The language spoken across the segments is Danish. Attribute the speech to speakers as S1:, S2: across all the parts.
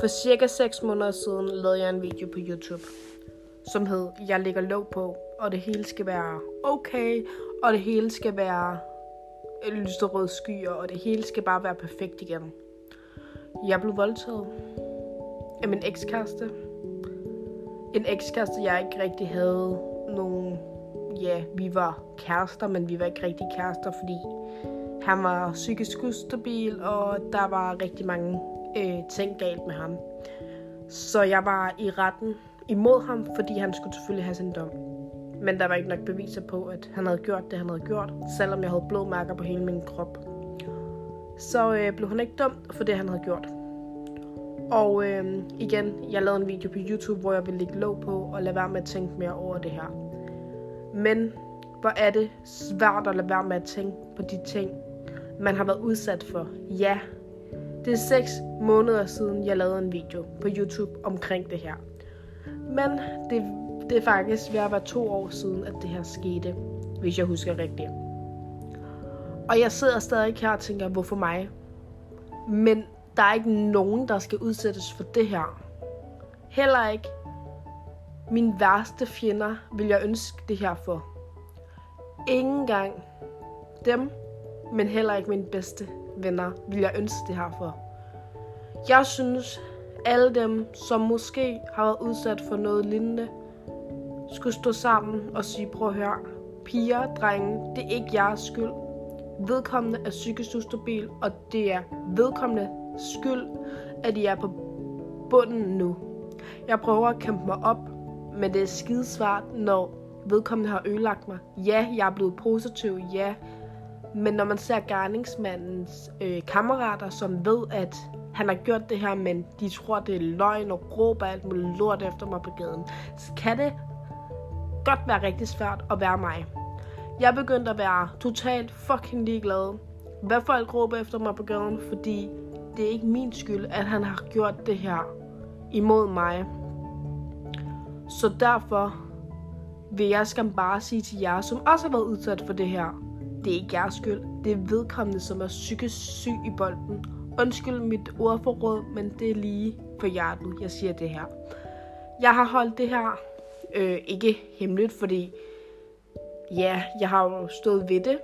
S1: For cirka 6 måneder siden lavede jeg en video på YouTube, som hed Jeg ligger låg på, og det hele skal være okay, og det hele skal være lyserøde skyer, og det hele skal bare være perfekt igen. Jeg blev voldtaget af min ekskæreste. En ekskæreste, jeg ikke rigtig havde nogen... Ja, vi var kærester, men vi var ikke rigtig kærester, fordi han var psykisk ustabil, og der var rigtig mange øh, ting galt med ham. Så jeg var i retten imod ham, fordi han skulle selvfølgelig have sin dom. Men der var ikke nok beviser på, at han havde gjort det, han havde gjort, selvom jeg havde blodmærker på hele min krop. Så øh, blev han ikke dømt for det, han havde gjort. Og øh, igen, jeg lavede en video på YouTube, hvor jeg ville lægge låg på og lade være med at tænke mere over det her. Men hvor er det svært at lade være med at tænke på de ting, man har været udsat for. Ja, det er 6 måneder siden, jeg lavede en video på YouTube omkring det her. Men det, det er faktisk ved at være to år siden, at det her skete, hvis jeg husker rigtigt. Og jeg sidder stadig her og tænker, hvorfor mig? Men der er ikke nogen, der skal udsættes for det her. Heller ikke min værste fjender vil jeg ønske det her for. Ingen gang dem, men heller ikke min bedste venner, vil jeg ønske det her for. Jeg synes, alle dem, som måske har været udsat for noget lignende, skulle stå sammen og sige, prøv at høre, piger, drenge, det er ikke jeres skyld. Vedkommende er psykisk ustabil, og det er vedkommende skyld, at I er på bunden nu. Jeg prøver at kæmpe mig op, men det er skidesvart, når vedkommende har ødelagt mig. Ja, jeg er blevet positiv, ja. Men når man ser gerningsmandens øh, kammerater, som ved, at han har gjort det her, men de tror, det er løgn og råber alt muligt lort efter mig på gaden, så kan det godt være rigtig svært at være mig. Jeg begyndte at være totalt fucking ligeglad. Hvad folk råber efter mig på gaden, fordi det er ikke min skyld, at han har gjort det her imod mig. Så derfor vil jeg skam bare sige til jer, som også har været udsat for det her, det er ikke jeres skyld. Det er vedkommende, som er psykisk syg i bolden. Undskyld mit ordforråd, men det er lige for hjertet, jeg siger det her. Jeg har holdt det her øh, ikke hemmeligt, fordi ja, jeg har jo stået ved det.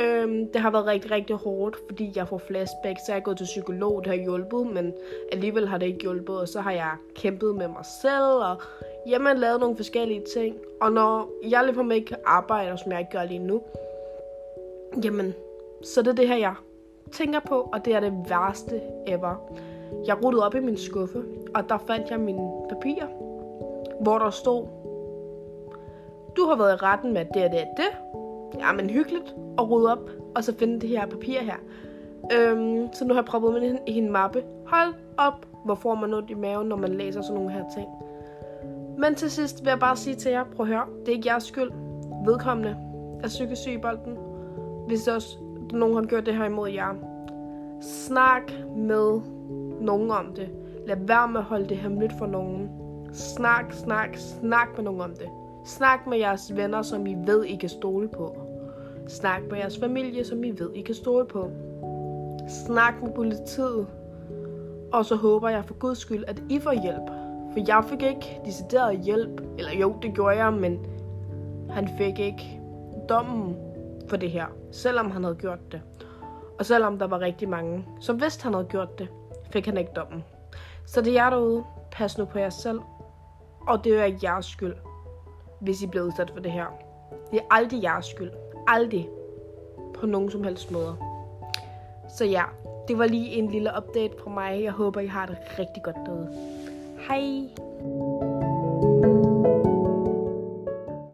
S1: Øhm, det har været rigtig, rigtig hårdt, fordi jeg får flashback, så jeg er gået til psykolog, det har hjulpet, men alligevel har det ikke hjulpet, og så har jeg kæmpet med mig selv, og jamen, lavet nogle forskellige ting. Og når jeg lige på ikke arbejder, som jeg ikke gør lige nu, jamen, så det er det her, jeg tænker på, og det er det værste ever. Jeg rullede op i min skuffe, og der fandt jeg mine papirer, hvor der stod, du har været i retten med det og det og det. Ja, men hyggeligt at rydde op, og så finde det her papir her. Øhm, så nu har jeg proppet med i en mappe. Hold op, hvor får man noget i maven, når man læser sådan nogle her ting. Men til sidst vil jeg bare sige til jer, prøv at høre, det er ikke jeres skyld. Vedkommende er psykisk syg i bolden. Hvis også nogen har gjort det her imod jer, snak med nogen om det. Lad være med at holde det hemmeligt for nogen. Snak, snak, snak med nogen om det. Snak med jeres venner, som I ved, I kan stole på. Snak med jeres familie, som I ved, I kan stole på. Snak med politiet. Og så håber jeg for guds skyld, at I får hjælp. For jeg fik ikke decideret hjælp. Eller jo, det gjorde jeg, men han fik ikke dommen for det her, selvom han havde gjort det. Og selvom der var rigtig mange, som vidste, han havde gjort det, fik han ikke dommen. Så det er jer derude. Pas nu på jer selv. Og det er ikke jeres skyld, hvis I bliver udsat for det her. Det er aldrig jeres skyld. Aldrig. På nogen som helst måde. Så ja, det var lige en lille update fra mig. Jeg håber, I har det rigtig godt derude. Hej!